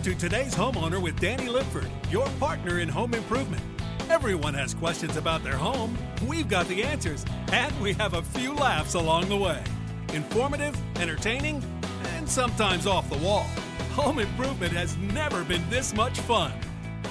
Welcome to today's homeowner with Danny Lipford, your partner in home improvement. Everyone has questions about their home. We've got the answers, and we have a few laughs along the way. Informative, entertaining, and sometimes off the wall. Home improvement has never been this much fun.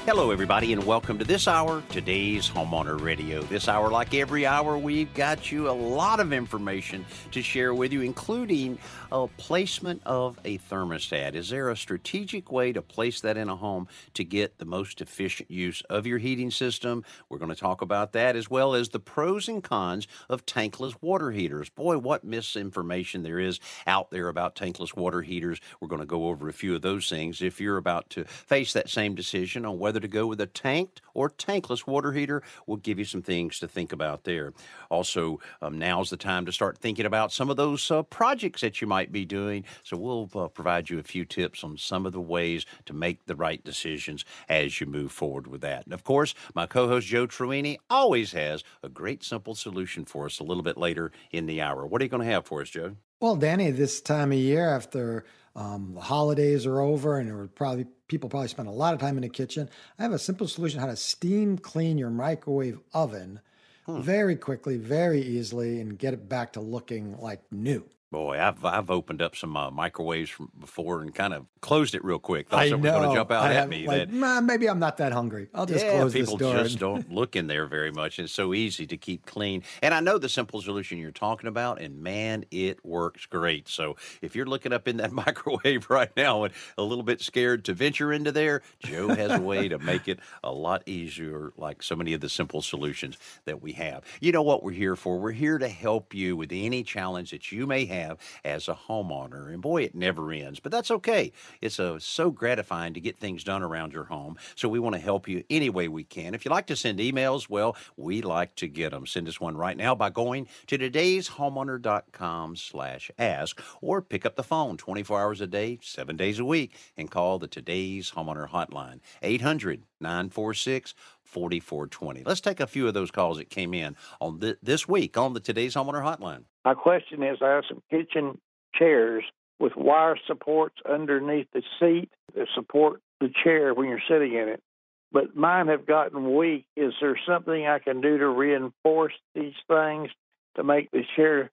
Hello, everybody, and welcome to this hour, today's Homeowner Radio. This hour, like every hour, we've got you a lot of information to share with you, including a placement of a thermostat. Is there a strategic way to place that in a home to get the most efficient use of your heating system? We're going to talk about that as well as the pros and cons of tankless water heaters. Boy, what misinformation there is out there about tankless water heaters. We're going to go over a few of those things. If you're about to face that same decision on whether whether to go with a tanked or tankless water heater. We'll give you some things to think about there. Also, um, now's the time to start thinking about some of those uh, projects that you might be doing. So we'll uh, provide you a few tips on some of the ways to make the right decisions as you move forward with that. And of course, my co-host Joe Truini always has a great simple solution for us a little bit later in the hour. What are you going to have for us, Joe? Well, Danny, this time of year after um, the holidays are over and there probably people probably spend a lot of time in the kitchen. I have a simple solution how to steam clean your microwave oven hmm. very quickly, very easily, and get it back to looking like new. Boy, I've I've opened up some uh, microwaves from before and kind of closed it real quick. Thought I someone was going to jump out I at me. Like, that, maybe I'm not that hungry. I'll just yeah, close people this door. just don't look in there very much. It's so easy to keep clean. And I know the simple solution you're talking about, and man, it works great. So if you're looking up in that microwave right now and a little bit scared to venture into there, Joe has a way to make it a lot easier, like so many of the simple solutions that we have. You know what we're here for? We're here to help you with any challenge that you may have as a homeowner. And boy, it never ends, but that's okay. It's a, so gratifying to get things done around your home. So we want to help you any way we can. If you like to send emails, well, we like to get them. Send us one right now by going to today'shomeowner.com slash ask or pick up the phone 24 hours a day, seven days a week and call the Today's Homeowner Hotline, 800 946 4420. Let's take a few of those calls that came in on th- this week on the Today's Homeowner Hotline. My question is I have some kitchen chairs with wire supports underneath the seat that support the chair when you're sitting in it. But mine have gotten weak. Is there something I can do to reinforce these things to make the chair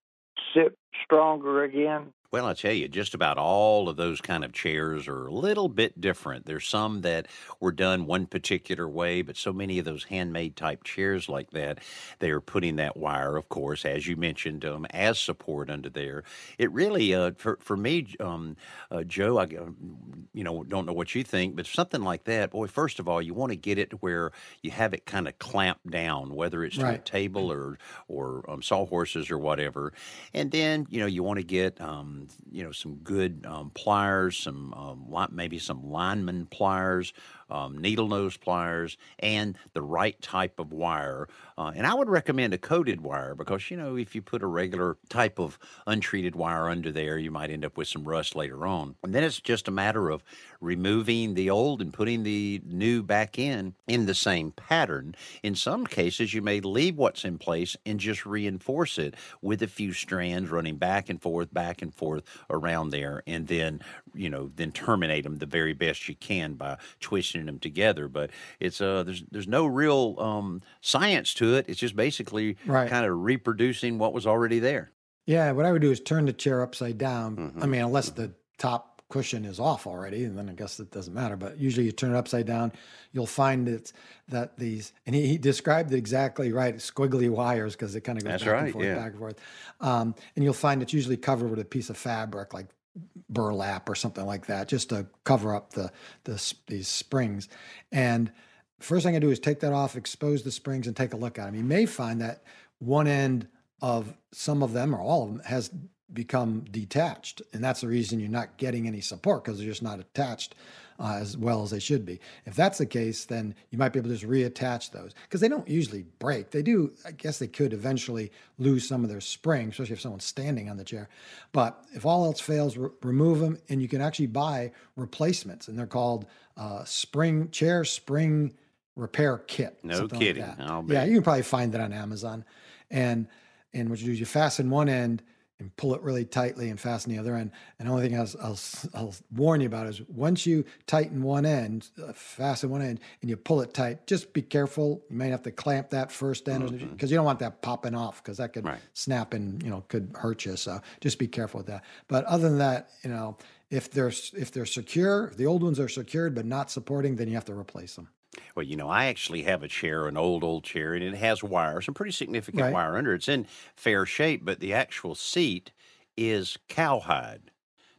sit stronger again? Well, I tell you, just about all of those kind of chairs are a little bit different. There's some that were done one particular way, but so many of those handmade type chairs like that, they are putting that wire, of course, as you mentioned, um, as support under there. It really, uh, for for me, um, uh, Joe, I you know don't know what you think, but something like that, boy. First of all, you want to get it where you have it kind of clamped down, whether it's right. to a table or or um, sawhorses or whatever, and then you know you want to get um, you know, some good um, pliers, some um, maybe some lineman pliers, um, needle nose pliers, and the right type of wire. Uh, and I would recommend a coated wire because, you know, if you put a regular type of untreated wire under there, you might end up with some rust later on. And then it's just a matter of removing the old and putting the new back in in the same pattern. In some cases, you may leave what's in place and just reinforce it with a few strands running back and forth, back and forth around there, and then, you know, then terminate them the very best you can by twisting them together. But it's uh, there's there's no real um, science to it. It's just basically right. kind of reproducing what was already there. Yeah, what I would do is turn the chair upside down. Mm-hmm. I mean, unless the top cushion is off already, and then I guess it doesn't matter. But usually, you turn it upside down, you'll find that that these and he, he described it exactly right, squiggly wires because it kind of goes That's back right, and forth, yeah. back and forth. Um, and you'll find it's usually covered with a piece of fabric, like burlap or something like that, just to cover up the, the these springs. And first thing I do is take that off, expose the springs, and take a look at them. You may find that one end of some of them or all of them has become detached, and that's the reason you're not getting any support because they're just not attached uh, as well as they should be. If that's the case, then you might be able to just reattach those because they don't usually break. They do, I guess they could eventually lose some of their spring, especially if someone's standing on the chair. But if all else fails, re- remove them and you can actually buy replacements, and they're called uh, spring chair spring repair kit. No kidding. Like yeah, you can probably find that on Amazon. And and what you do is you fasten one end and pull it really tightly and fasten the other end. And the only thing I'll, I'll, I'll warn you about is once you tighten one end, uh, fasten one end, and you pull it tight, just be careful. You may have to clamp that first end because mm-hmm. you don't want that popping off because that could right. snap and you know could hurt you. So just be careful with that. But other than that, you know, if they're if they're secure, the old ones are secured but not supporting, then you have to replace them. Well, you know, I actually have a chair, an old, old chair, and it has wire, some pretty significant right. wire under it. It's in fair shape, but the actual seat is cowhide.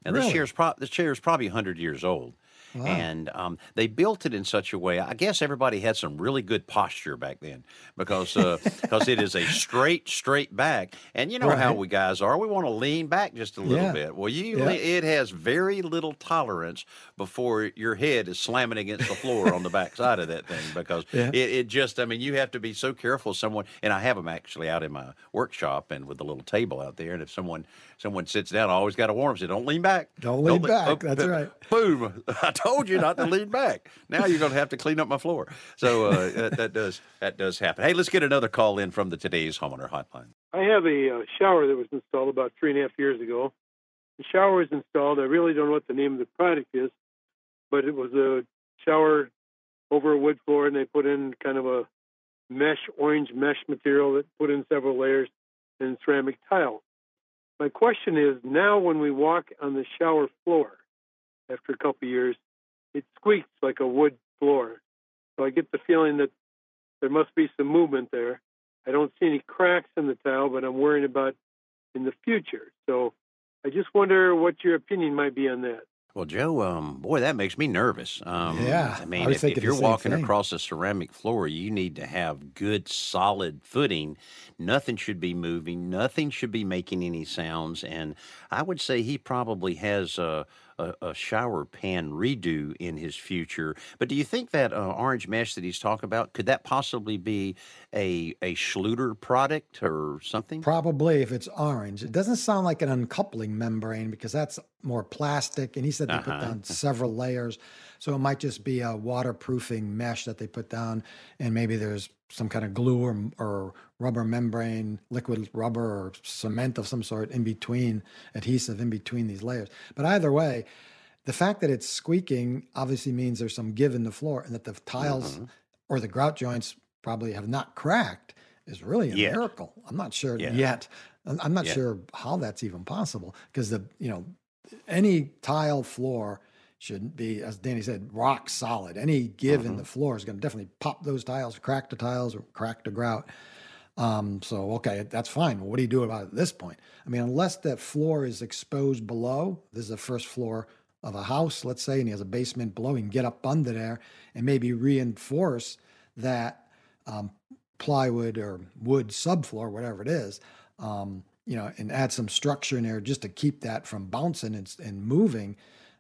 Now, really? this chair's pro- this chair is probably 100 years old. Wow. And um, they built it in such a way. I guess everybody had some really good posture back then because uh, because it is a straight straight back. And you know right. how we guys are. We want to lean back just a little yeah. bit. Well, you yeah. it has very little tolerance before your head is slamming against the floor on the back side of that thing because yeah. it, it just. I mean, you have to be so careful. Someone and I have them actually out in my workshop and with a little table out there. And if someone someone sits down, I always got to warn them. Say, don't lean back. Don't lean don't back. oh, That's right. Boom! Told you not to lean back. Now you're going to have to clean up my floor. So uh, that, that, does that does happen. Hey, let's get another call in from the today's homeowner hotline. I have a uh, shower that was installed about three and a half years ago. The shower was installed. I really don't know what the name of the product is, but it was a shower over a wood floor, and they put in kind of a mesh, orange mesh material that put in several layers and ceramic tile. My question is now when we walk on the shower floor after a couple years, it squeaks like a wood floor. So I get the feeling that there must be some movement there. I don't see any cracks in the tile, but I'm worrying about in the future. So I just wonder what your opinion might be on that. Well, Joe, um, boy, that makes me nervous. Um, yeah, I mean, I if, if, you're walking thing. across a ceramic floor, you need to have good, solid footing. Nothing should be moving. Nothing should be making any sounds. And I would say he probably has a, a, a shower pan redo in his future. But do you think that uh, orange mesh that he's talking about could that possibly be a a Schluter product or something? Probably if it's orange. It doesn't sound like an uncoupling membrane because that's more plastic. And he said they uh-huh. put down several layers. So it might just be a waterproofing mesh that they put down, and maybe there's some kind of glue or, or rubber membrane, liquid rubber or cement of some sort in between, adhesive in between these layers. But either way, the fact that it's squeaking obviously means there's some give in the floor and that the tiles mm-hmm. or the grout joints probably have not cracked is really a yet. miracle. I'm not sure yeah. yet. I'm not sure how that's even possible because the, you know, any tile floor should be, as Danny said, rock solid. Any give in mm-hmm. the floor is going to definitely pop those tiles, crack the tiles, or crack the grout. Um, so, okay, that's fine. Well, what do you do about it at this point? I mean, unless that floor is exposed below, this is the first floor of a house, let's say, and he has a basement below, he can get up under there and maybe reinforce that um, plywood or wood subfloor, whatever it is, um, you know, and add some structure in there just to keep that from bouncing and, and moving.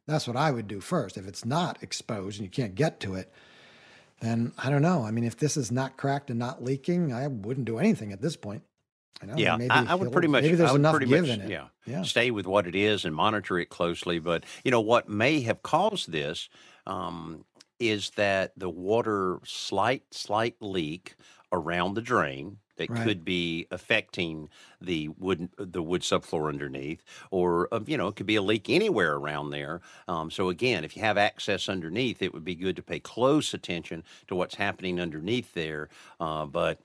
That's what I would do first. If it's not exposed and you can't get to it, then I don't know. I mean, if this is not cracked and not leaking, I wouldn't do anything at this point. I yeah, maybe I, I would pretty much. Maybe there's enough give much, in it. Yeah, yeah, stay with what it is and monitor it closely. But you know what may have caused this um, is that the water slight slight leak around the drain that right. could be affecting the wood the wood subfloor underneath, or uh, you know it could be a leak anywhere around there. Um, so again, if you have access underneath, it would be good to pay close attention to what's happening underneath there. Uh, but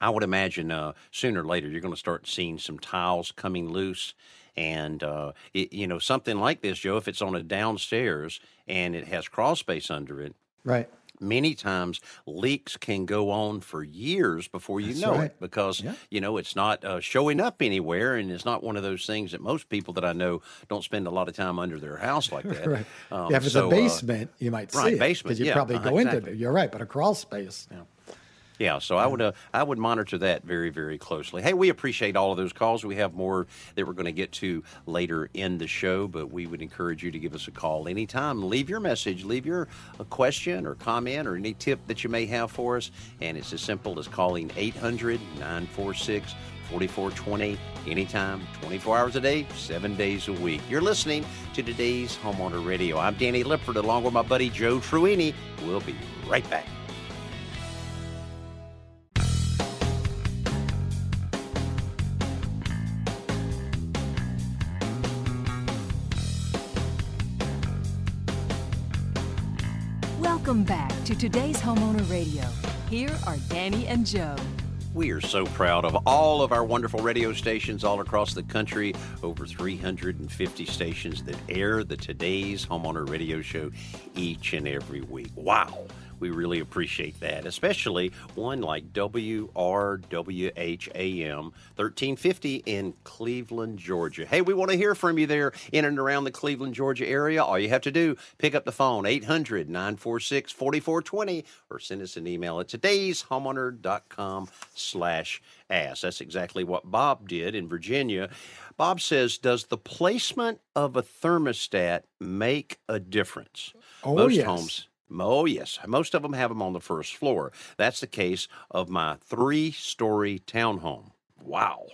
I would imagine uh, sooner or later you're going to start seeing some tiles coming loose. And uh, it, you know something like this, Joe, if it's on a downstairs and it has crawl space under it, right? Many times leaks can go on for years before you That's know right. it because yeah. you know it's not uh, showing up anywhere and it's not one of those things that most people that I know don't spend a lot of time under their house like that. right. Um, yeah, if it's so, a uh, basement, uh, you might see right, it basement, because you yeah, probably uh, go exactly. into it. You're right, but a crawl space. Yeah. Yeah, so I would uh, I would monitor that very very closely. Hey, we appreciate all of those calls. We have more that we're going to get to later in the show, but we would encourage you to give us a call anytime. Leave your message, leave your a question or comment or any tip that you may have for us, and it's as simple as calling 800-946 4420 anytime, 24 hours a day, 7 days a week. You're listening to today's Homeowner Radio. I'm Danny Lipford along with my buddy Joe Truini. We'll be right back. Today's Homeowner Radio. Here are Danny and Joe. We are so proud of all of our wonderful radio stations all across the country, over 350 stations that air the Today's Homeowner Radio Show each and every week. Wow. We really appreciate that, especially one like WRWH AM 1350 in Cleveland, Georgia. Hey, we want to hear from you there in and around the Cleveland, Georgia area. All you have to do, pick up the phone 800 946 4420 or send us an email at today'shomeowner.com slash ask. That's exactly what Bob did in Virginia. Bob says, Does the placement of a thermostat make a difference? Oh, Most yes. homes Oh, yes. Most of them have them on the first floor. That's the case of my three story townhome. Wow.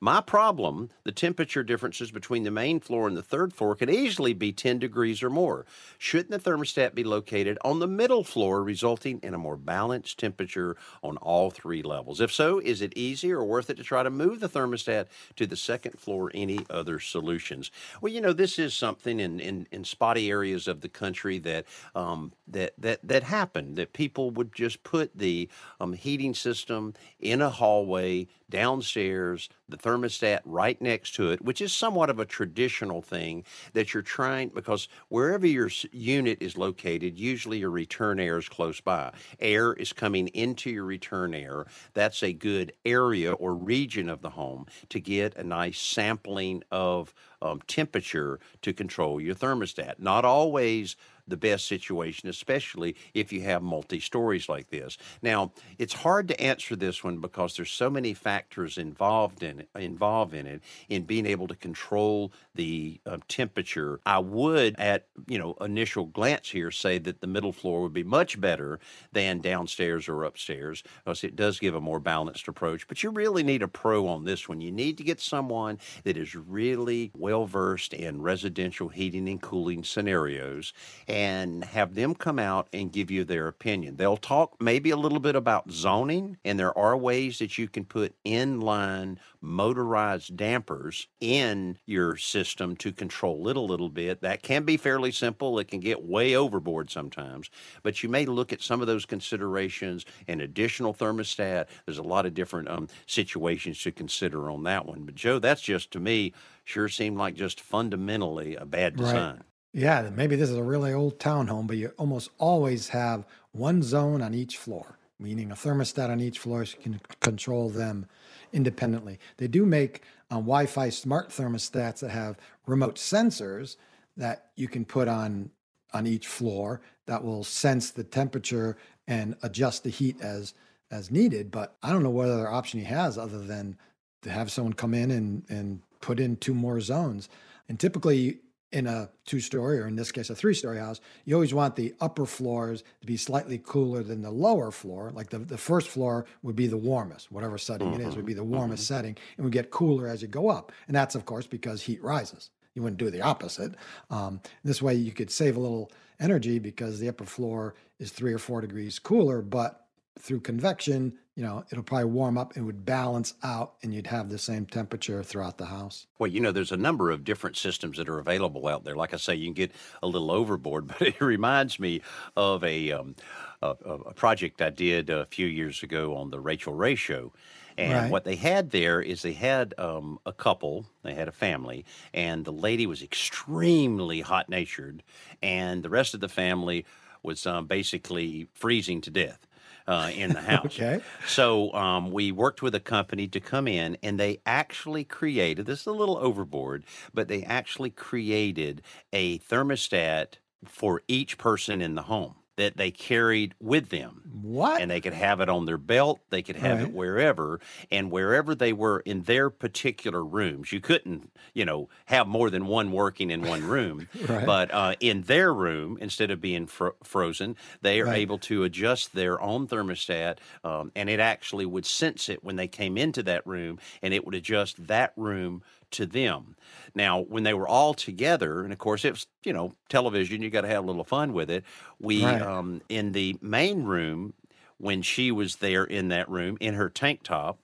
My problem, the temperature differences between the main floor and the third floor could easily be 10 degrees or more. Shouldn't the thermostat be located on the middle floor, resulting in a more balanced temperature on all three levels? If so, is it easy or worth it to try to move the thermostat to the second floor? Any other solutions? Well, you know, this is something in, in, in spotty areas of the country that um, that that that happened. That people would just put the um, heating system in a hallway downstairs, the thermostat right next to it, which is somewhat of a traditional thing that you're trying because wherever your unit is located, usually your return air is close by. Air is coming into your return air. That's a good area or region of the home to get a nice sampling of um, temperature to control your thermostat. Not always the best situation, especially if you have multi stories like this. Now, it's hard to answer this one because there's so many factors involved in it, involved in it in being able to control the uh, temperature. I would, at you know initial glance here, say that the middle floor would be much better than downstairs or upstairs because it does give a more balanced approach. But you really need a pro on this one. You need to get someone that is really well versed in residential heating and cooling scenarios and have them come out and give you their opinion. They'll talk maybe a little bit about zoning, and there are ways that you can put inline motorized dampers in your system to control it a little bit. That can be fairly simple. It can get way overboard sometimes, but you may look at some of those considerations an additional thermostat. There's a lot of different um, situations to consider on that one. But Joe, that's just to me sure seemed like just fundamentally a bad Right. Yeah, maybe this is a really old townhome, but you almost always have one zone on each floor, meaning a thermostat on each floor so you can control them independently. They do make um, Wi Fi smart thermostats that have remote sensors that you can put on on each floor that will sense the temperature and adjust the heat as as needed. But I don't know what other option he has other than to have someone come in and, and put in two more zones. And typically in a two story, or in this case, a three story house, you always want the upper floors to be slightly cooler than the lower floor. Like the, the first floor would be the warmest, whatever setting it is, would be the warmest setting, and would get cooler as you go up. And that's, of course, because heat rises. You wouldn't do the opposite. Um, this way, you could save a little energy because the upper floor is three or four degrees cooler, but through convection, you know, it'll probably warm up and would balance out, and you'd have the same temperature throughout the house. Well, you know, there's a number of different systems that are available out there. Like I say, you can get a little overboard, but it reminds me of a um, a, a project I did a few years ago on the Rachael Ray Show. And Right. what they had there is they had um, a couple, they had a family, and the lady was extremely hot natured, and the rest of the family was um, basically freezing to death uh, in the house. Okay. So um, we worked with a company to come in, and they actually created this is a little overboard, but they actually created a thermostat for each person in the home that they carried with them. What? And they could have it on their belt, they could have it wherever, and wherever they were in their particular rooms. You couldn't, you know, have more than one working in one room. Right. But uh, in their room, instead of being fro- frozen, they are Right. able to adjust their own thermostat, um, and it actually would sense it when they came into that room, and it would adjust that room to them. Now, when they were all together, and of course it's you know, television, you got to have a little fun with it. We, Right. um, in the main room, when she was there in that room in her tank top,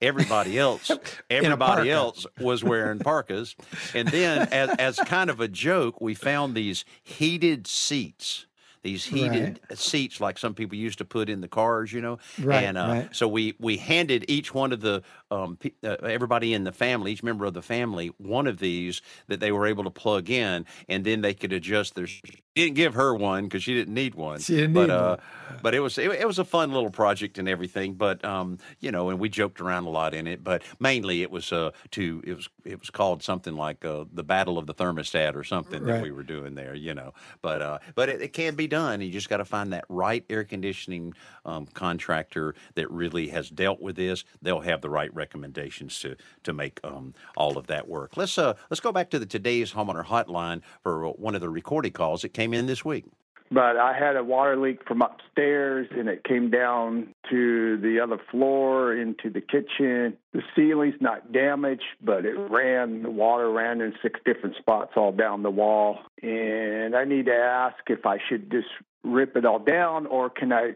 everybody else, everybody else was wearing parkas. And then, as, as kind of a joke, we found these heated seats these heated seats like some people used to put in the cars, you know. Right, and uh, right. so we we handed each one of the um, uh, everybody in the family, each member of the family, one of these that they were able to plug in, and then they could adjust their. Didn't give her one because she didn't need one. She didn't but, need uh, one. but it was it, it was a fun little project and everything. But um, you know, and we joked around a lot in it. But mainly it was uh to it was it was called something like uh, the Battle of the Thermostat or something that we were doing there. You know, but uh, but it, it can be done. You just got to find that right air conditioning um, contractor that really has dealt with this. They'll have the right recommendations to to make um, all of that work. Let's uh let's go back to the today's homeowner hotline for one of the recorded calls that came in this week. but I had a water leak from upstairs and it came down to the other floor into the kitchen. The ceiling's not damaged, but it ran, the water ran in six different spots all down the wall. And I need to ask if I should just rip it all down or can I,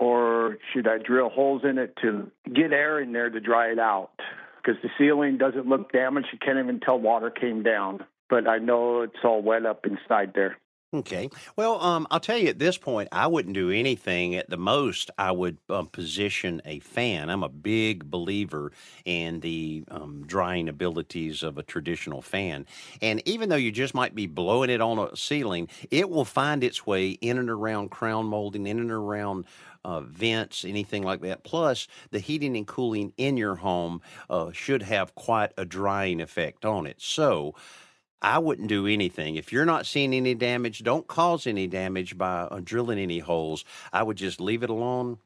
or should I drill holes in it to get air in there to dry it out? Because the ceiling doesn't look damaged. You can't even tell water came down. But I know it's all wet up inside there. Okay. Well, um, I'll tell you at this point, I wouldn't do anything. At the most, I would um, position a fan. I'm a big believer in the um, drying abilities of a traditional fan. And even though you just might be blowing it on a ceiling, it will find its way in and around crown molding, in and around uh, vents, anything like that. Plus, the heating and cooling in your home uh, should have quite a drying effect on it. So, I wouldn't do anything. If you're not seeing any damage, don't cause any damage by uh, drilling any holes. I would just leave it alone.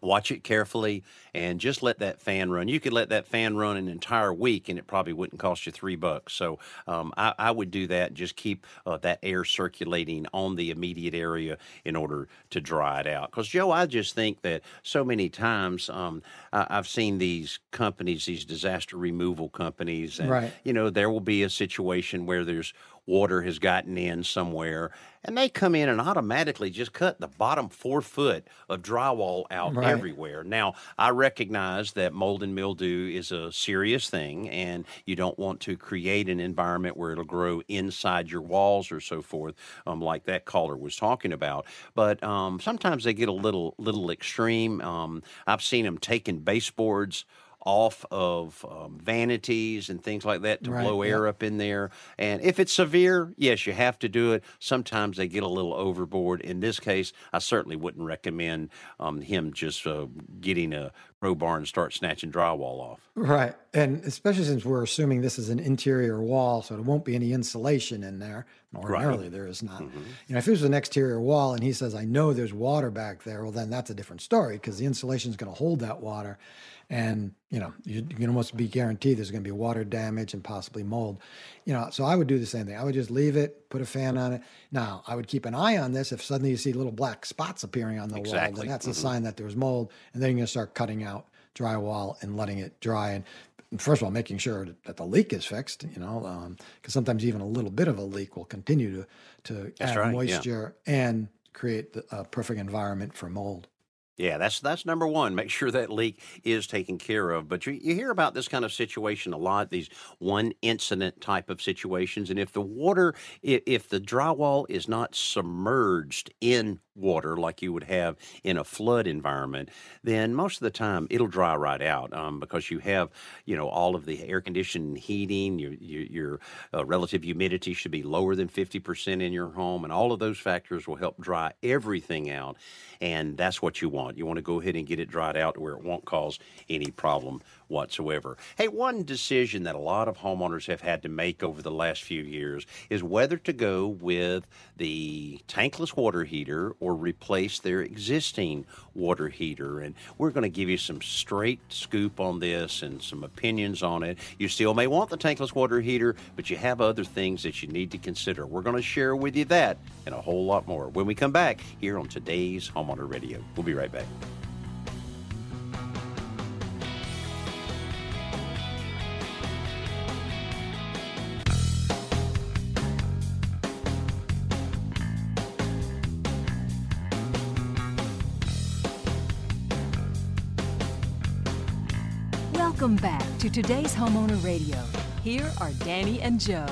Watch it carefully and just let that fan run. You could let that fan run an entire week and it probably wouldn't cost you three bucks. So um, I, I would do that. Just keep uh, that air circulating on the immediate area in order to dry it out. Because, Joe, I just think that so many times um, I, I've seen these companies, these disaster removal companies, and, Right. you know, there will be a situation where there's water has gotten in somewhere and they come in and automatically just cut the bottom four foot of drywall out Right. everywhere. Now, I recognize that mold and mildew is a serious thing and you don't want to create an environment where it'll grow inside your walls or so forth, um, like that caller was talking about. But um, sometimes they get a little little extreme. Um, I've seen them taking baseboards off of um, vanities and things like that to Right, blow air up in there. And if it's severe, yes, you have to do it. Sometimes they get a little overboard. In this case, I certainly wouldn't recommend um, him just uh, getting a crowbar and start snatching drywall off. Right. And especially since we're assuming this is an interior wall, so there won't be any insulation in there. Ordinarily, there is not. Mm-hmm. You know, if it was an exterior wall and he says, I know there's water back there, well, then that's a different story because the insulation is going to hold that water. And, you know, you, you can almost be guaranteed there's going to be water damage and possibly mold. You know, so I would do the same thing. I would just leave it, put a fan on it. Now, I would keep an eye on this. If suddenly you see little black spots appearing on the wall, Exactly. then that's a Mhm. sign that there's mold. And then you're going to start cutting out drywall and letting it dry. And first of all, making sure that, the leak is fixed, you know, because sometimes even a little bit of a leak will continue to, to That's add right, yeah. moisture and create the, a perfect environment for mold. Yeah, that's that's number one. Make sure that leak is taken care of. But you, you hear about this kind of situation a lot. These one incident type of situations, and if the water, if, if the drywall is not submerged in water like you would have in a flood environment, then most of the time it'll dry right out um, because you have, you know, all of the air conditioning, heating, your your, your uh, relative humidity should be lower than fifty percent in your home, and all of those factors will help dry everything out, and that's what you want. You want to go ahead and get it dried out where it won't cause any problem whatsoever. Hey, one decision that a lot of homeowners have had to make over the last few years is whether to go with the tankless water heater or replace their existing water heater. And we're going to give you some straight scoop on this and some opinions on it. You still may want the tankless water heater, but you have other things that you need to consider. We're going to share with you that and a whole lot more when we come back here on today's Homeowner Radio. We'll be right back. To today's Homeowner Radio. Here are Danny and Joe.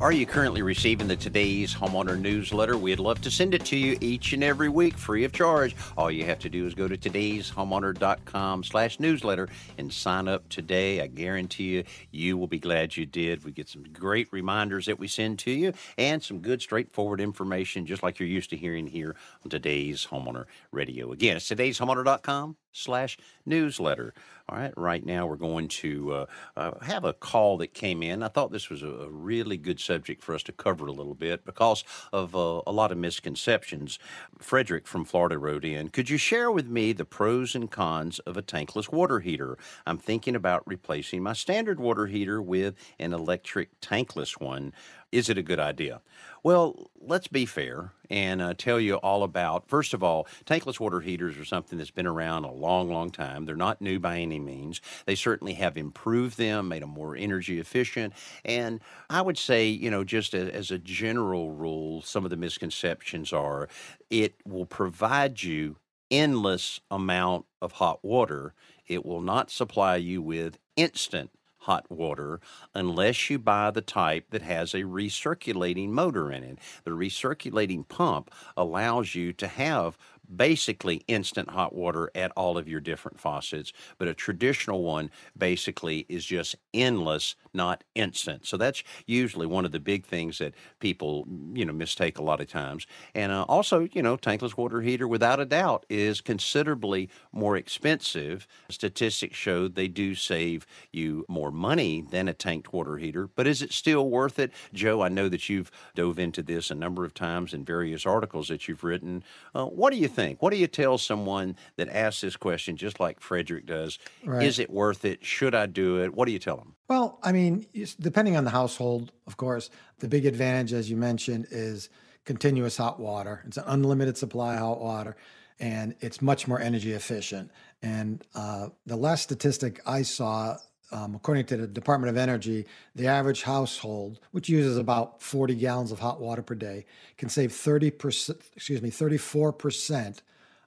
Are you currently receiving the Today's Homeowner newsletter? We'd love to send it to you each and every week free of charge. All you have to do is go to today'shomeowner.com slash newsletter and sign up today. I guarantee you, you will be glad you did. We get some great reminders that we send to you and some good, straightforward information, just like you're used to hearing here on Today's Homeowner Radio. Again, it's today'shomeowner.com slash newsletter. All right, right now we're going to uh, uh, have a call that came in. I thought this was a, a, really good subject for us to cover a little bit because of uh, a lot of misconceptions. Frederick from Florida wrote in Could you share with me the pros and cons of a tankless water heater? I'm thinking about replacing my standard water heater with an electric tankless one. Is it a good idea? Well, let's be fair and uh, tell you all about. First of all, tankless water heaters are something that's been around a long, long time. They're not new by any means. They certainly have improved them, made them more energy efficient. And I would say, you know, just a, as a general rule, some of the misconceptions are it will provide you endless amount of hot water. It will not supply you with instant hot water unless you buy the type that has a recirculating motor in it. The recirculating pump allows you to have basically instant hot water at all of your different faucets, but a traditional one basically is just endless, not instant. So that's usually one of the big things that people, you know, mistake a lot of times. And uh, also, you know, tankless water heater, without a doubt, is considerably more expensive. Statistics show they do save you more money than a tanked water heater, but is it still worth it? Joe, I know that you've dove into this a number of times in various articles that you've written. Uh, what do you think? What do you tell someone that asks this question, just like Frederick does? Right. Is it worth it? Should I do it? What do you tell them? Well, I mean, depending on the household, of course, the big advantage, as you mentioned, is continuous hot water. It's an unlimited supply of hot water, and it's much more energy efficient. And uh, the last statistic I saw um, according to the Department of Energy, the average household, which uses about 40 gallons of hot water per day, can save 30%, excuse me, 34%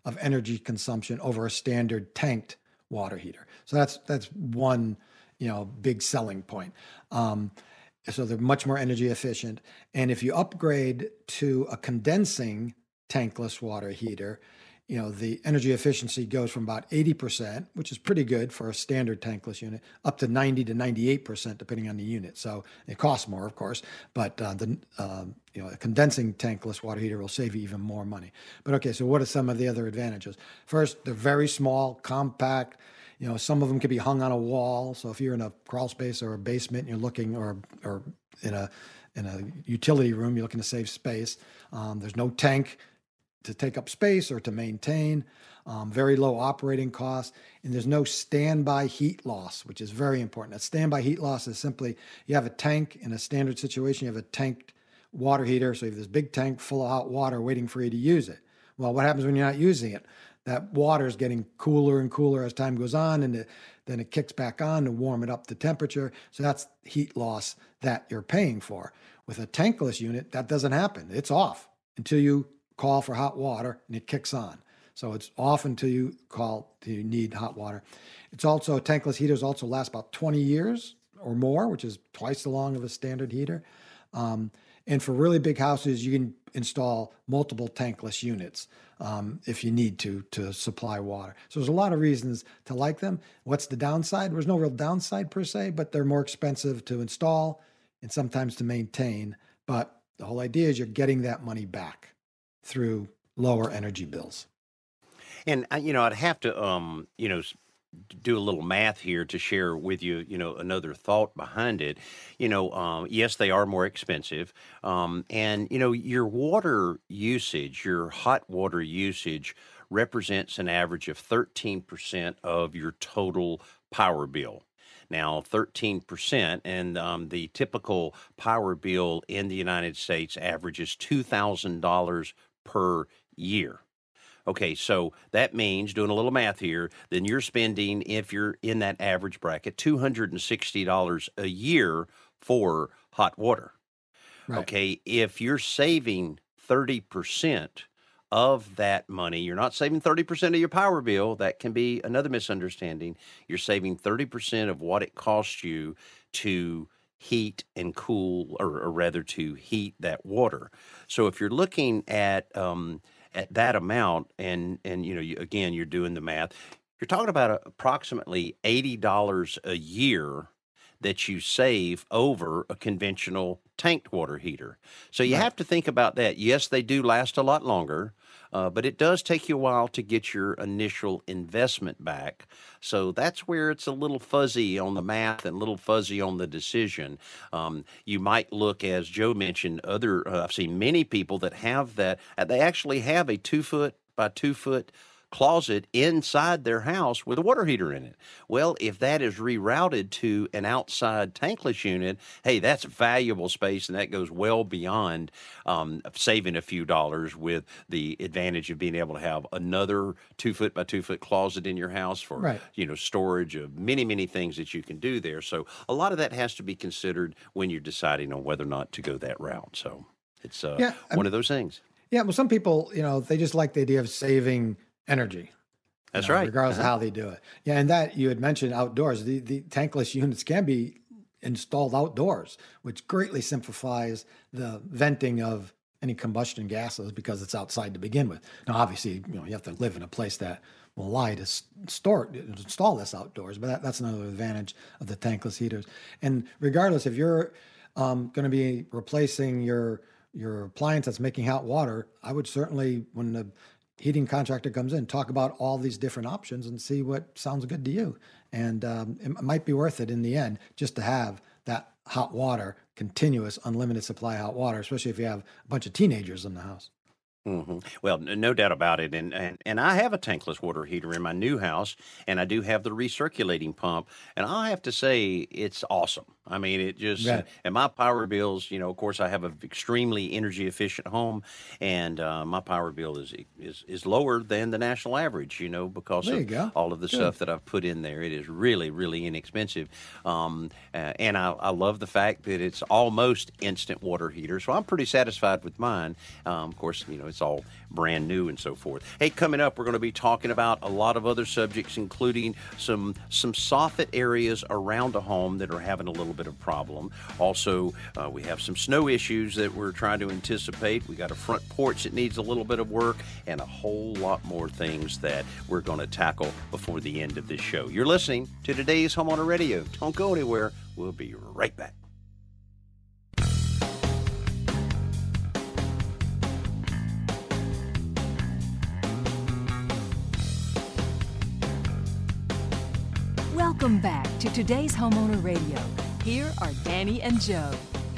of energy consumption over a standard tanked water heater. So that's that's one, you know, big selling point. Um, so they're much more energy efficient. And if you upgrade to a condensing tankless water heater, you know, the energy efficiency goes from about 80%, which is pretty good for a standard tankless unit, up to 90 to 98%, depending on the unit. So it costs more, of course, but uh, the uh, you know a condensing tankless water heater will save you even more money. But okay, so what are some of the other advantages? First, they're very small, compact. You know, some of them can be hung on a wall. So if you're in a crawl space or a basement, and you're looking, or or in a in a utility room, you're looking to save space. Um, there's no tank to take up space or to maintain, um, very low operating costs, and there's no standby heat loss, which is very important. That standby heat loss is simply you have a tank in a standard situation, you have a tanked water heater, so you have this big tank full of hot water waiting for you to use it. Well, what happens when you're not using it? That water is getting cooler and cooler as time goes on, and it, then it kicks back on to warm it up to temperature. So that's heat loss that you're paying for. With a tankless unit, that doesn't happen. It's off until you call for hot water and it kicks on. So it's off until you call you need hot water. It's also tankless heaters also last about 20 years or more, which is twice the long of a standard heater. Um, and for really big houses, you can install multiple tankless units um, if you need to to supply water. So there's a lot of reasons to like them. What's the downside? There's no real downside per se, but they're more expensive to install and sometimes to maintain. But the whole idea is you're getting that money back through lower energy bills. And uh, you know, I'd have to, um, you know, do a little math here to share with you, you know, another thought behind it. You know, um, yes, they are more expensive, um, and you know, your water usage, your hot water usage, represents an average of thirteen percent of your total power bill now 13%, and um, the typical power bill in the United States averages $2,000 per year. Okay, so that means doing a little math here, then you're spending, if you're in that average bracket, $260 a year for hot water. Right. Okay, if you're saving 30% of that money, you're not saving 30% of your power bill. That can be another misunderstanding. You're saving 30% of what it costs you to heat and cool, or, or rather to heat that water. So if you're looking at um, at that amount, and and you know, you, again, you're doing the math. You're talking about approximately eighty dollars a year that you save over a conventional tanked water heater. So you Right. have to think about that. Yes, they do last a lot longer, uh, but it does take you a while to get your initial investment back. So that's where it's a little fuzzy on the math and a little fuzzy on the decision. Um, you might look, as Joe mentioned, other. Uh, I've seen many people that have that. uh, They actually have a two foot by two foot closet inside their house with a water heater in it. Well, if that is rerouted to an outside tankless unit, hey, that's valuable space and that goes well beyond um, saving a few dollars with the advantage of being able to have another two foot by two foot closet in your house for Right. you know storage of many many things that you can do there. So a lot of that has to be considered when you're deciding on whether or not to go that route. So it's uh, Yeah, I one of those things. Yeah, well, some people, you know, they just like the idea of saving energy. That's know, right. Regardless Uh-huh. of how they do it. Yeah, and that you had mentioned outdoors. The the tankless units can be installed outdoors, which greatly simplifies the venting of any combustion gases because it's outside to begin with. Now, obviously, you know, you have to live in a place that will allow to store install this outdoors, but that, that's another advantage of the tankless heaters. And regardless, if you're um, going to be replacing your your appliance that's making hot water, I would certainly, when the heating contractor comes in, talk about all these different options and see what sounds good to you. And um, it might be worth it in the end just to have that hot water, continuous, unlimited supply hot water, especially if you have a bunch of teenagers in the house. Hmm Well, no doubt about it, and, and and I have a tankless water heater in my new house, and I do have the recirculating pump, and I have to say it's awesome. I mean, it just Right. and my power bills. You know, of course, I have an extremely energy efficient home, and uh, my power bill is is is lower than the national average. You know, because There of all of the Good. stuff that I've put in there. It is really, really inexpensive. Um, uh, and I, I love the fact that it's almost instant water heater. So I'm pretty satisfied with mine. Um, of course, you know, it's all brand new and so forth. Hey, coming up, we're going to be talking about a lot of other subjects, including some some soffit areas around a home that are having a little bit of problem. Also, uh, we have some snow issues that we're trying to anticipate. We got a front porch that needs a little bit of work, and a whole lot more things that we're going to tackle before the end of this show. You're listening to today's Homeowner Radio. Don't go anywhere. We'll be right back. Welcome back to today's Homeowner Radio. Here are Danny and Joe.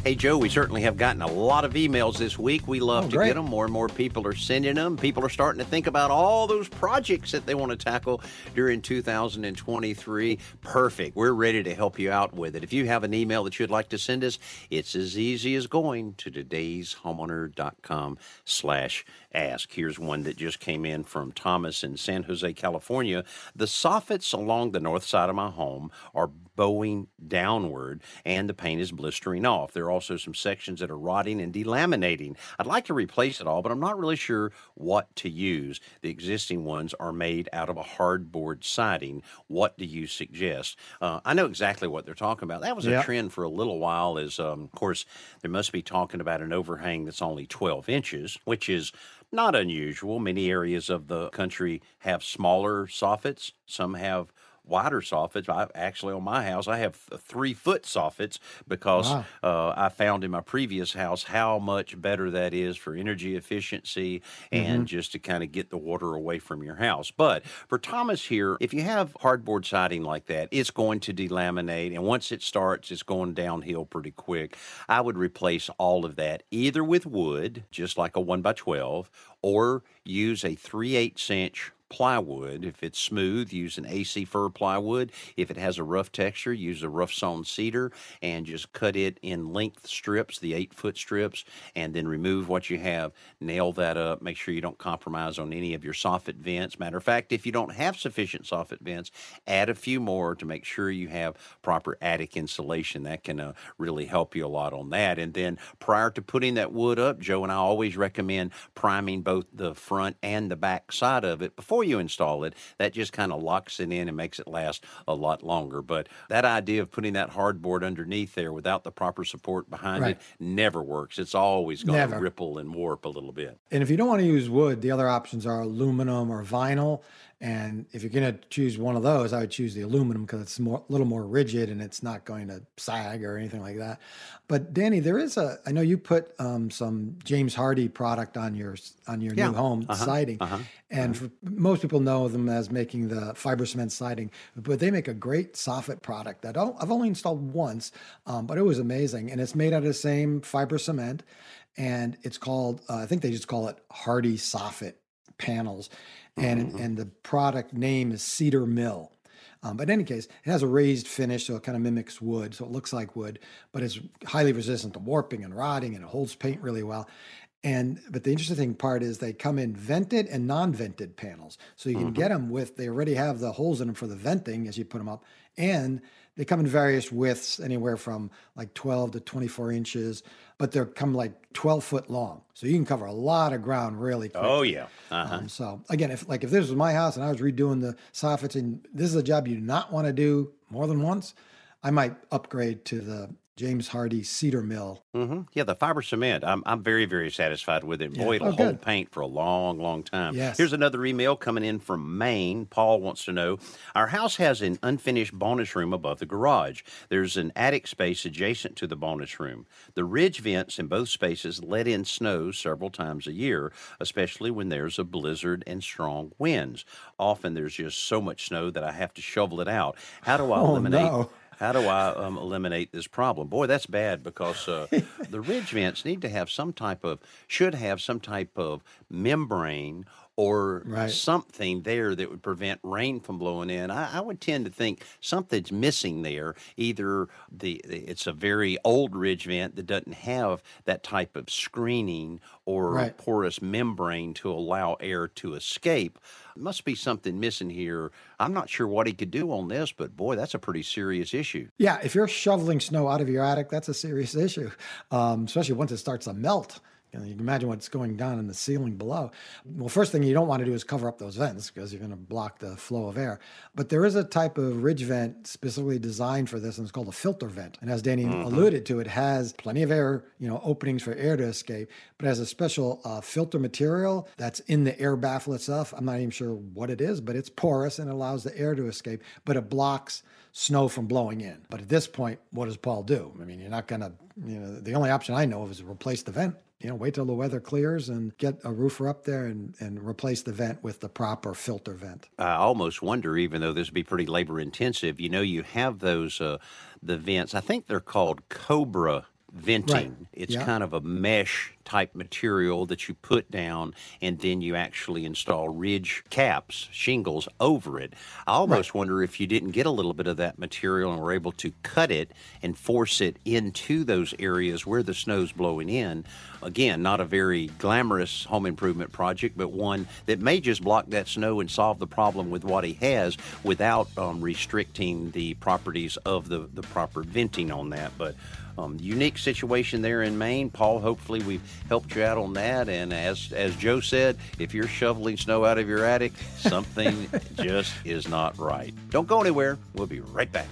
Hey, Joe, we certainly have gotten a lot of emails this week. We love Oh, to great. get them. More and more people are sending them. People are starting to think about all those projects that they want to tackle during 2023. Perfect. We're ready to help you out with it. If you have an email that you'd like to send us, it's as easy as going to todayshomeowner.com slash ask. Here's one that just came in from Thomas in San Jose, California. The soffits along the north side of my home are bowing downward and the paint is blistering off. There are also some sections that are rotting and delaminating. I'd like to replace it all, but I'm not really sure what to use. The existing ones are made out of a hardboard siding. What do you suggest? Uh, I know exactly what they're talking about. That was a trend for a little while. Is um, of course they must be talking about an overhang that's only 12 inches, which is not unusual. Many areas of the country have smaller soffits. Some have wider soffits. I actually on my house I have three foot soffits because Wow. uh, I found in my previous house how much better that is for energy efficiency and just to kind of get the water away from your house. But for Thomas here, if you have hardboard siding like that, it's going to delaminate, and once it starts, it's going downhill pretty quick. I would replace all of that either with wood, just like a one by twelve, or use a three eighths inch plywood. If it's smooth, use an AC fir plywood. If it has a rough texture, use a rough sawn cedar and just cut it in length strips, the eight foot strips, and then remove what you have. Nail that up. Make sure you don't compromise on any of your soffit vents. Matter of fact, if you don't have sufficient soffit vents, add a few more to make sure you have proper attic insulation. That can uh, really help you a lot on that. And then prior to putting that wood up, Joe and I always recommend priming both the front and the back side of it before before you install it, that just kind of locks it in and makes it last a lot longer. But that idea of putting that hardboard underneath there without the proper support behind Right. it never works. It's always going to ripple and warp a little bit. And if you don't want to use wood, the other options are aluminum or vinyl. And if you're going to choose one of those, I would choose the aluminum because it's more, a little more rigid and it's not going to sag or anything like that. But Danny, there is a. I know you put um, some James Hardie product on your on your Yeah. new home Uh-huh. siding, Uh-huh. and for, most people know them as making the fiber cement siding. But they make a great soffit product that I'll- I've only installed once, um, but it was amazing, and it's made out of the same fiber cement, and it's called. Uh, I think they just call it Hardie Soffit panels, and and the product name is Cedar Mill. Um, but in any case, it has a raised finish, so it kind of mimics wood, so it looks like wood, but it's highly resistant to warping and rotting, and it holds paint really well. And but the interesting part is they come in vented and non-vented panels, so you can get them with. They already have the holes in them for the venting as you put them up, and they come in various widths, anywhere from like 12 to 24 inches, but they're come like 12 foot long, so you can cover a lot of ground really quick. Oh, yeah. Uh-huh. Um, so again, if like if this was my house and I was redoing the soffits, and this is a job you do not want to do more than once, I might upgrade to the James Hardie Cedar Mill. Mm-hmm. Yeah, the fiber cement. I'm I'm very very satisfied with it. Yeah. Boy, it'll Oh, hold paint for a long long time. Yes. Here's another email coming in from Maine. Paul wants to know: Our house has an unfinished bonus room above the garage. There's an attic space adjacent to the bonus room. The ridge vents in both spaces let in snow several times a year, especially when there's a blizzard and strong winds. Often there's just so much snow that I have to shovel it out. How do I Oh, eliminate? no. How do I um, eliminate this problem? Boy, that's bad because uh, the ridge vents need to have some type of, should have some type of membrane or Right. something there that would prevent rain from blowing in. I, I would tend to think something's missing there. Either the it's a very old ridge vent that doesn't have that type of screening or Right. porous membrane to allow air to escape. Must be something missing here. I'm not sure what he could do on this, but boy, that's a pretty serious issue. Yeah, if you're shoveling snow out of your attic, that's a serious issue, um, especially once it starts to melt. You, know, you can imagine what's going down in the ceiling below. Well, first thing you don't want to do is cover up those vents because you're going to block the flow of air. But there is a type of ridge vent specifically designed for this, and it's called a filter vent. And as Danny alluded to, it has plenty of air, you know, openings for air to escape, but it has a special uh, filter material that's in the air baffle itself. I'm not even sure what it is, but it's porous and allows the air to escape, but it blocks snow from blowing in. But at this point, what does Paul do? I mean, you're not going to, you know, the only option I know of is replace the vent. You know, wait till the weather clears and get a roofer up there and, and replace the vent with the proper filter vent. I almost wonder, even though this would be pretty labor intensive, you know, you have those uh, the vents. I think they're called Cobra venting. It's Yeah. kind of a mesh type material that you put down, and then you actually install ridge caps, shingles over it. I almost wonder if you didn't get a little bit of that material and were able to cut it and force it into those areas where the snow's blowing in. Again, not a very glamorous home improvement project, but one that may just block that snow and solve the problem with what he has without um, restricting the properties of the, the proper venting on that. But um, unique situation there in Maine. Paul, hopefully we've helped you out on that. And as as Joe said, if you're shoveling snow out of your attic, something just is not right. Don't go anywhere. We'll be right back.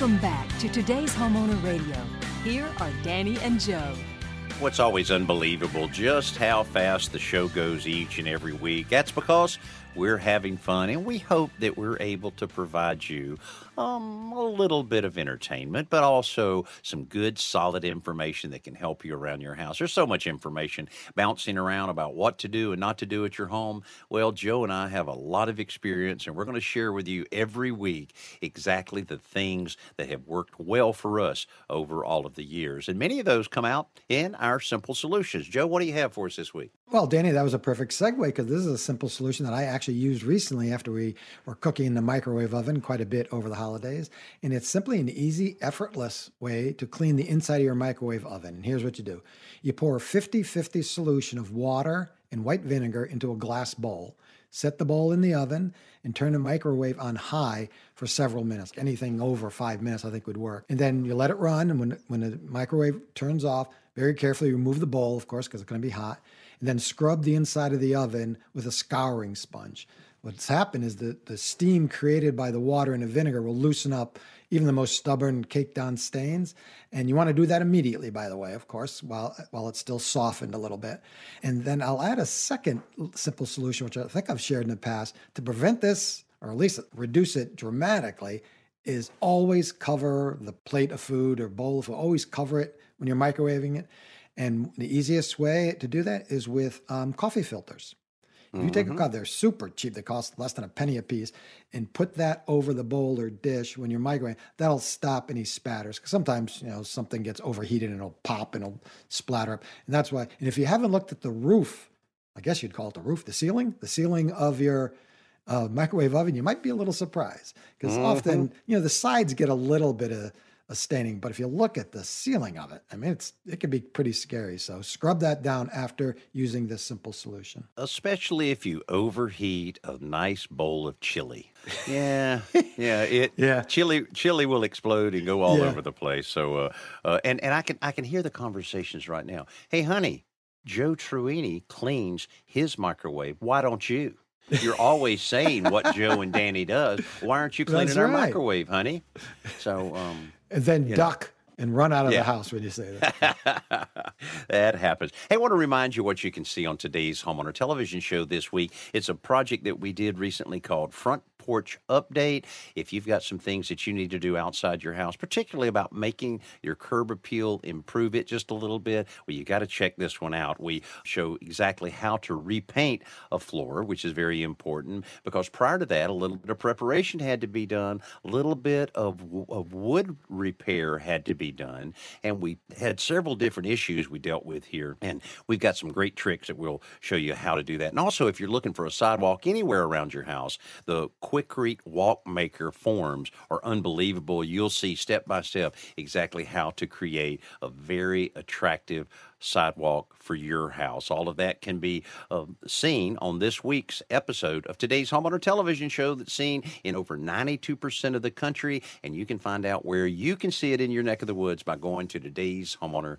Welcome back to today's Homeowner Radio. Here are Danny and Joe. What's always unbelievable, just how fast the show goes each and every week. That's because we're having fun and we hope that we're able to provide you um, a little bit of entertainment, but also some good, solid information that can help you around your house. There's so much information bouncing around about what to do and not to do at your home. Well, Joe and I have a lot of experience, and we're going to share with you every week exactly the things that have worked well for us over all of the years. And many of those come out in our simple solutions. Joe, what do you have for us this week? Well, Danny, that was a perfect segue because this is a simple solution that I actually used recently after we were cooking in the microwave oven quite a bit over the holidays. And it's simply an easy, effortless way to clean the inside of your microwave oven. And here's what you do you pour a 50 50 solution of water and white vinegar into a glass bowl. set the bowl in the oven, and turn the microwave on high for several minutes. Anything over five minutes, I think, would work. And then you let it run. And when, when the microwave turns off, very carefully remove the bowl, of course, because it's going to be hot. Then scrub the inside of the oven with a scouring sponge. What's happened is that the steam created by the water and the vinegar will loosen up even the most stubborn caked on stains. And you want to do that immediately, by the way, of course, while, while it's still softened a little bit. And then I'll add a second simple solution, which I think I've shared in the past, to prevent this, or at least reduce it dramatically, is always cover the plate of food or bowl of food, always cover it when you're microwaving it. And the easiest way to do that is with um, coffee filters. If you take a mm-hmm. cup, they're super cheap. They cost less than a penny a piece, and put that over the bowl or dish when you're microwaving. That'll stop any spatters. Because sometimes you know something gets overheated and it'll pop and it'll splatter up, and that's why. And if you haven't looked at the roof, I guess you'd call it the roof, the ceiling, the ceiling of your uh, microwave oven, you might be a little surprised because mm-hmm. often you know the sides get a little bit of a staining. But if you look at the ceiling of it, I mean, it's it can be pretty scary. So scrub that down after using this simple solution. Especially if you overheat a nice bowl of chili. Yeah, yeah, it yeah. Chili chili will explode and go all yeah. over the place. So, uh, uh, and and I can I can hear the conversations right now. Hey, honey, Joe Truini cleans his microwave. Why don't you? You're always saying what Joe and Danny does. Why aren't you cleaning That's our microwave, honey? So, um, and then duck know. and run out of yeah. the house when you say that. that happens. Hey, I want to remind you what you can see on today's homeowner television show this week. It's a project that we did recently called Front porch update. If you've got some things that you need to do outside your house, particularly about making your curb appeal, improve it just a little bit, well, you got to check this one out. We show exactly how to repaint a floor, which is very important because prior to that, a little bit of preparation had to be done, a little bit of, of wood repair had to be done, and we had several different issues we dealt with here. And we've got some great tricks that we'll show you how to do that. And also, if you're looking for a sidewalk anywhere around your house, the Quikrete Walk Maker forms are unbelievable. You'll see step by step exactly how to create a very attractive sidewalk for your house. All of that can be uh, seen on this week's episode of today's homeowner television show that's seen in over 92% of the country. And you can find out where you can see it in your neck of the woods by going to today's homeowner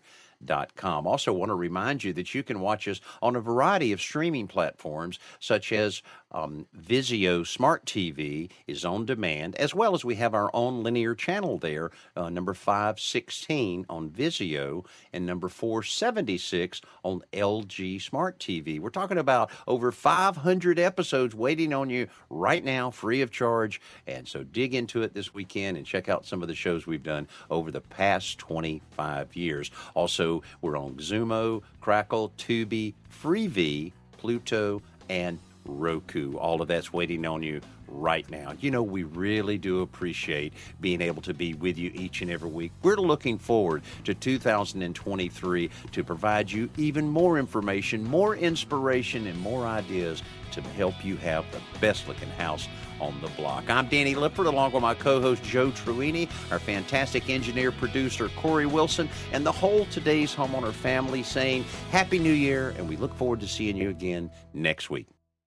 com. Also, want to remind you that you can watch us on a variety of streaming platforms, such as um, Vizio Smart TV is on demand, as well as we have our own linear channel there, uh, number 516 on Vizio and number 476 on LG Smart TV. We're talking about over 500 episodes waiting on you right now, free of charge. And so dig into it this weekend and check out some of the shows we've done over the past 25 years. Also, we're on Xumo, Crackle, Tubi, Freevee, Pluto, and Roku. All of that's waiting on you right now. You know, we really do appreciate being able to be with you each and every week. We're looking forward to 2023 to provide you even more information, more inspiration, and more ideas to help you have the best looking house on the block. I'm Danny Lipford, along with my co host Joe Truini, our fantastic engineer producer Corey Wilson, and the whole Today's Homeowner family saying Happy New Year, and we look forward to seeing you again next week.